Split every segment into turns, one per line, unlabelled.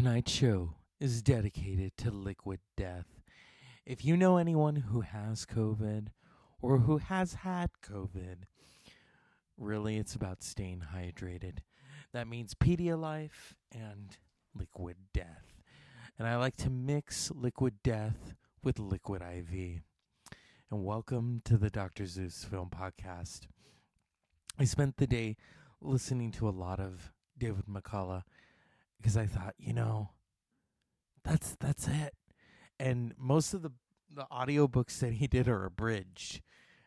Tonight's show is dedicated to liquid death. If you know anyone who has COVID or who has had COVID, really it's about staying hydrated. That means Pedialyte and liquid death. And I like to mix liquid death with liquid IV. And welcome to the Dr. Zeus Film Podcast. I spent the day listening to a lot of David McCullough because I thought, you know, that's that's it. And most of the the audiobooks that he did are abridged.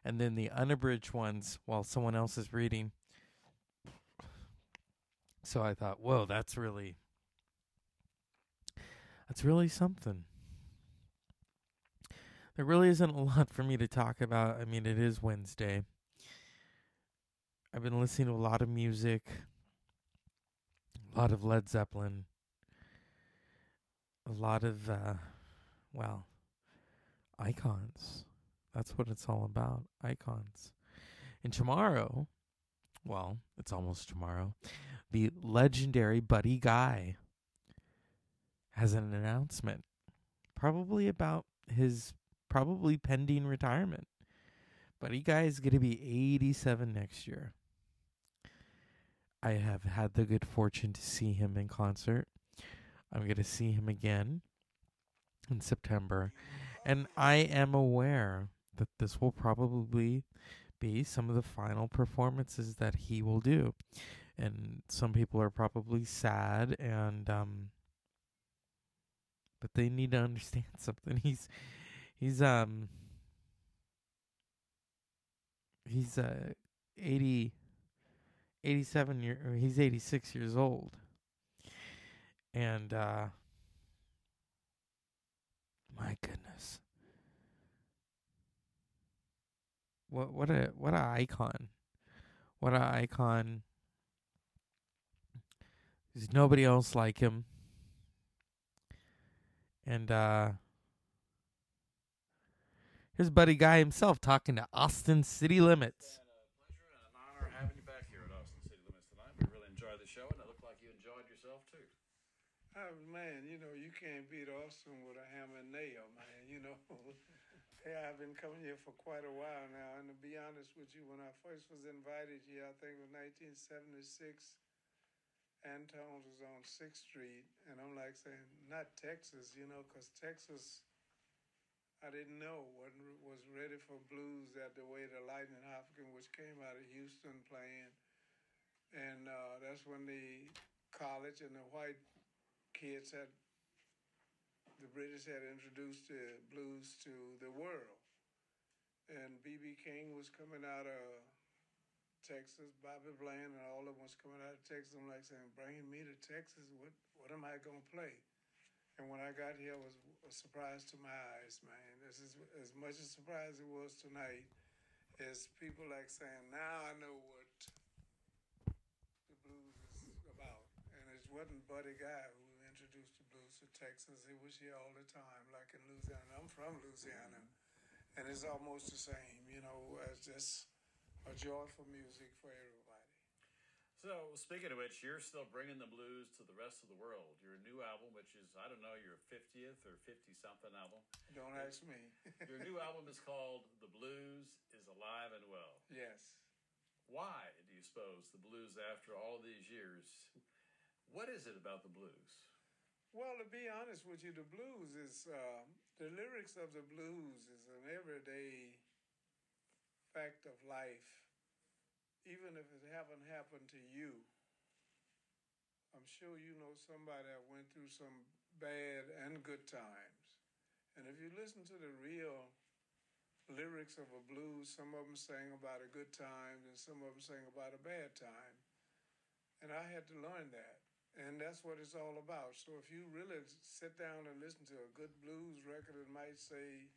And then the unabridged ones while someone else is reading. So I thought, whoa, that's really that's really something. There really isn't a lot for me to talk about. I mean, it is Wednesday. I've been listening to a lot of music, a lot of Led Zeppelin, a lot of, uh, well, icons. That's what it's all about icons. And tomorrow, well, it's almost tomorrow, the legendary Buddy Guy has an announcement, probably about his probably pending retirement. Buddy Guy is going to be 87 next year. I have had the good fortune to see him in concert. I'm going to see him again in September. And I am aware that this will probably be some of the final performances that he will do. And some people are probably sad and um but they need to understand something. He's he's um he's uh 80 87 year or he's 86 years old. And uh my goodness. What what a what a icon. What a icon. There's nobody else like him. And uh here's Buddy Guy himself talking to Austin City Limits.
And a pleasure and an honor having you back here at Austin City Limits tonight. We really enjoyed the show, and it looked like you enjoyed yourself too.
Oh man, you know you can't beat Austin with a hammer and nail, man. You know, hey, I've been coming here for quite a while now, and to be honest with you, when I first was invited here, I think it was 1976. Antone's was on Sixth Street, and I'm like saying, not Texas, you know, because Texas, I didn't know wasn't was ready for blues that the way the Lightnin' Hopkins, which came out of Houston, playing, and uh, that's when the college and the white kids had the British had introduced the blues to the world. And B.B. King was coming out of Texas, Bobby Bland and all of them was coming out of Texas. I'm like saying, bringing me to Texas, what what am I gonna play? And when I got here, it was a surprise to my eyes, man. This is as much a surprise as it was tonight. As people like saying, now I know what the blues is about. And it wasn't Buddy Guy who to Texas. He was here all the time, like in Louisiana. I'm from Louisiana. Mm-hmm. And it's almost the same, you know, as just a joyful music for everybody.
So, speaking of which, you're still bringing the blues to the rest of the world. Your new album, which is, I don't know, your 50th or 50 something album.
Don't ask me.
Your new album is called The Blues is Alive and Well.
yes.
Why do you suppose the blues, after all these years, what is it about the blues?
Well, to be honest with you, the blues is uh, the lyrics of the blues is an everyday fact of life, even if it haven't happened to you. I'm sure you know somebody that went through some bad and good times, and if you listen to the real lyrics of a blues, some of them sing about a good time, and some of them sing about a bad time, and I had to learn that. And that's what it's all about. So if you really sit down and listen to a good blues record, it might say,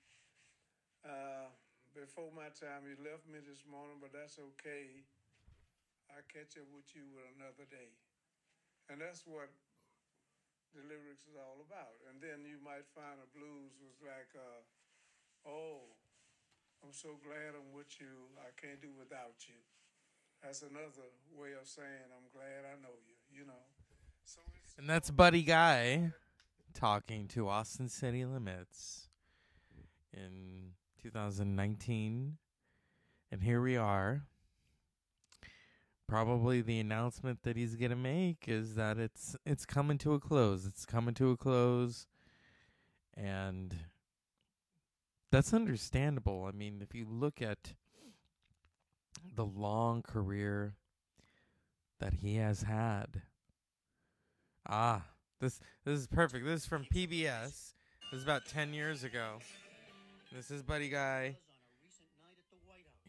uh, before my time, you left me this morning, but that's okay. I'll catch up with you with another day. And that's what the lyrics is all about. And then you might find a blues was like, uh, oh, I'm so glad I'm with you. I can't do without you. That's another way of saying I'm glad I know you, you know.
And that's Buddy Guy talking to Austin City Limits in 2019. And here we are. Probably the announcement that he's going to make is that it's it's coming to a close. It's coming to a close. And that's understandable. I mean, if you look at the long career that he has had. Ah, this this is perfect. This is from PBS. This is about 10 years ago. This is Buddy Guy.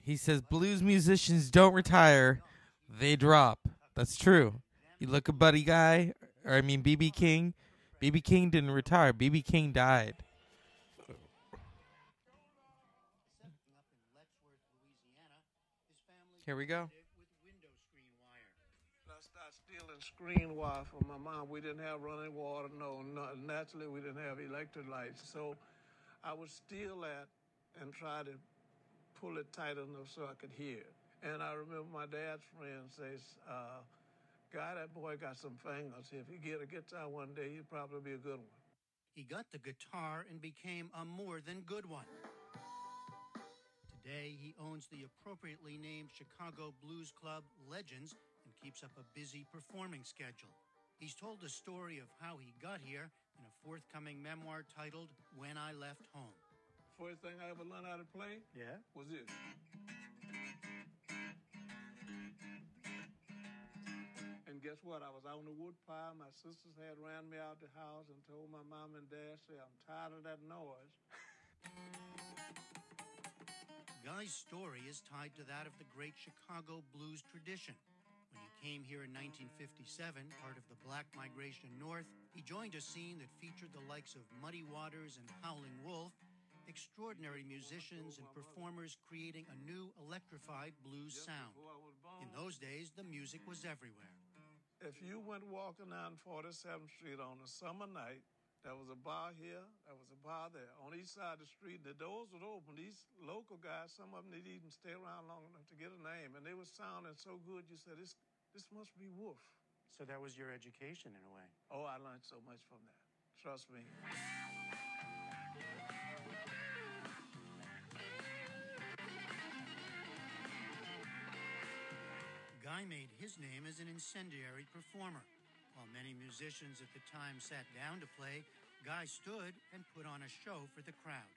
He says blues musicians don't retire, they drop. That's true. You look at Buddy Guy, or I mean BB King. BB King didn't retire. BB King died. Here we go.
Stealing screen wire from my mom. We didn't have running water, no, naturally we didn't have electric lights. So I would steal that and try to pull it tight enough so I could hear. And I remember my dad's friend says, uh, "Guy, that boy got some fingers. If he get a guitar one day, he'd probably be a good one."
He got the guitar and became a more than good one. Today, he owns the appropriately named Chicago Blues Club Legends keeps up a busy performing schedule. He's told the story of how he got here in a forthcoming memoir titled When I Left Home.
First thing I ever learned how to play
Yeah?
was this. And guess what? I was out on the wood pile. My sisters had ran me out the house and told my mom and dad, say, I'm tired of that noise.
Guy's story is tied to that of the great Chicago blues tradition. Came here in 1957, part of the Black Migration North, he joined a scene that featured the likes of Muddy Waters and Howlin' Wolf, extraordinary musicians and performers creating a new electrified blues sound.
before I was born.
In those days, the music was everywhere.
If you went walking down 47th Street on a summer night, there was a bar here, there was a bar there. On each side of the street, the doors would open. These local guys, some of them didn't even stay around long enough to get a name, and they were sounding so good. You said, "This, this must be Wolf."
So that was your education in a way.
Oh, I learned so much from that. Trust me.
Guy made his name as an incendiary performer. While many musicians at the time sat down to play, Guy stood and put on a show for the crowd.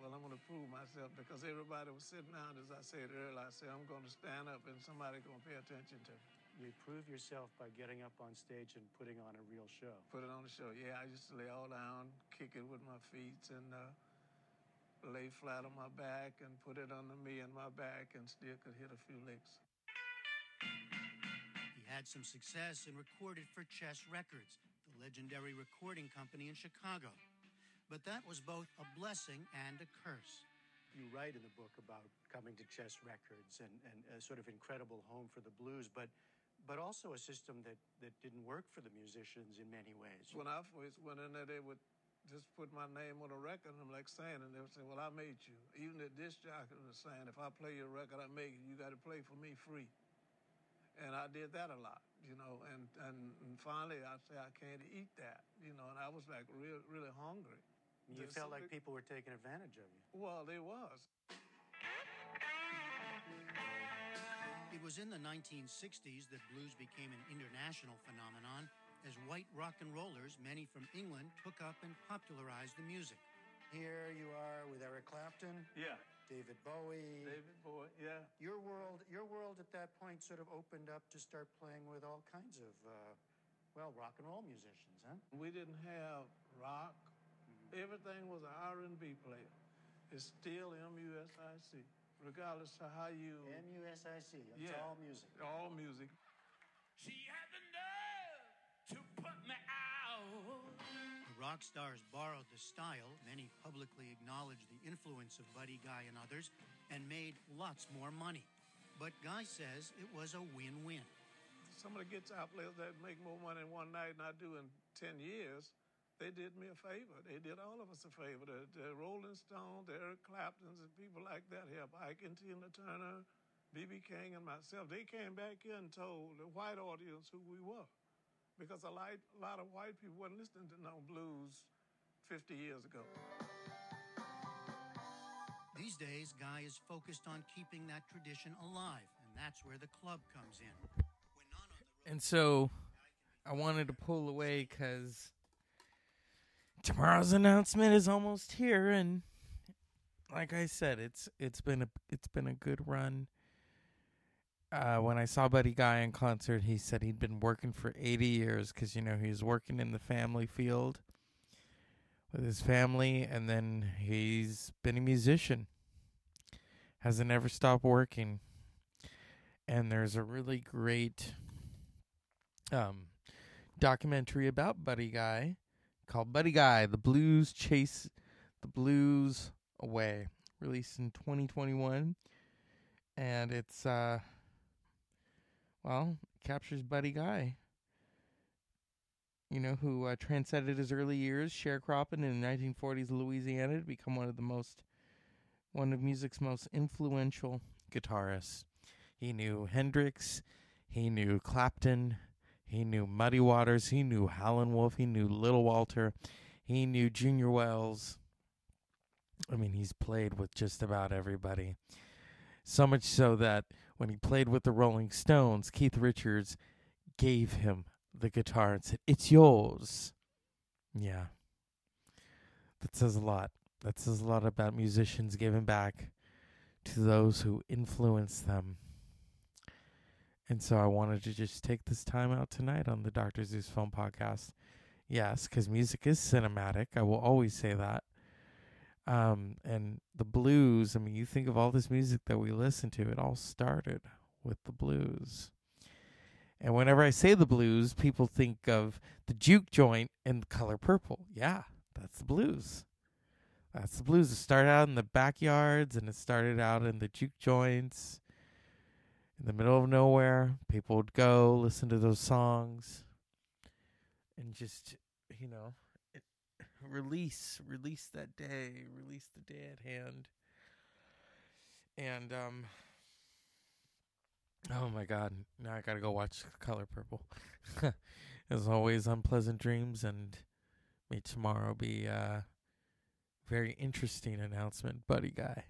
Well, I'm going to prove myself because everybody was sitting down. As I said earlier, I said I'm going to stand up and somebody's going to pay attention to me.
You prove yourself by getting up on stage and putting on a real show.
Put it on the show. Yeah, I used to lay all down, kick it with my feet, and uh, lay flat on my back and put it under me and my back, and still could hit a few licks.
He had some success and recorded for Chess Records, the legendary recording company in Chicago. But that was both a blessing and a curse.
You write in the book about coming to Chess Records and, and a sort of incredible home for the blues, but but also a system that, that didn't work for the musicians in many ways.
When I first went in there, they would just put my name on a record, and I'm like saying, and they would say, "Well, I made you." Even the disc jockey was saying, "If I play your record, I make it. You got to play for me free." And I did that a lot, you know. And, and and finally, I say I can't eat that, you know. And I was like real, really hungry.
You felt
so
like people were taking advantage of you.
Well, they was.
It was in the 1960s that blues became an international phenomenon as white rock and rollers, many from England, took up and popularized the music.
Here you are with Eric Clapton,
Yeah.
David Bowie.
David Boy. Yeah.
Your world, your world at that point sort of opened up to start playing with all kinds of, uh, well, rock and roll musicians, huh?
We didn't have rock. Everything was an R&B player. It's still M-U-S-I-C, regardless of how you
M-U-S-I-C. It's
Yeah.
all music.
all music.
She had the nerve to put me out.
The rock stars borrowed the style, many publicly acknowledged the influence of Buddy Guy and others, and made lots more money. But Guy says it was a win win.
Some of the guitar players that make more money in one night than I do in ten years, they did me a favor. They did all of us a favor. The, the Rolling Stones, the Eric Claptons, and people like that here, Ike and Tina Turner, B.B. King, and myself. They came back in and told the white audience who we were. because a lot, a lot of white people wasn't listening to no blues 50 years ago.
These days, Guy is focused on keeping that tradition alive, and that's where the club comes in. When not on the road,
And so I wanted to pull away because tomorrow's announcement is almost here, and like I said, it's it's been a it's been a good run. Uh, when I saw Buddy Guy in concert, he said he'd been working for 80 years because you know he was working in the family field with his family, and then he's been a musician. Hasn't ever stopped working. And there's a really great um, documentary about Buddy Guy called Buddy Guy: The Blues Chase the Blues Away, released in 2021, and it's uh, well, captures Buddy Guy. You know, who uh, transcended his early years sharecropping in the 1940s Louisiana to become one of the most, one of music's most influential guitarists. He knew Hendrix, he knew Clapton, he knew Muddy Waters. He knew Howlin' Wolf. He knew Little Walter. He knew Junior Wells. I mean, he's played with just about everybody. So much so that when he played with the Rolling Stones, Keith Richards gave him the guitar and said, It's yours. Yeah. That says a lot. That says a lot about musicians giving back to those who influence them. And so I wanted to just take this time out tonight on the Dr. Zeus Film Podcast. Yes, because music is cinematic. I will always say that. Um, and the blues, I mean, you think of all this music that we listen to, it all started with the blues. And whenever I say the blues, people think of the juke joint and the color purple. Yeah, that's the blues. That's the blues. It started out in the backyards and it started out in the juke joints in the middle of nowhere. People would go listen to those songs and just, you know, release, release that day, release the day at hand. And, um, oh my God, now I gotta go watch Color Purple. As always, unpleasant dreams, and may tomorrow be a very interesting announcement, buddy guy.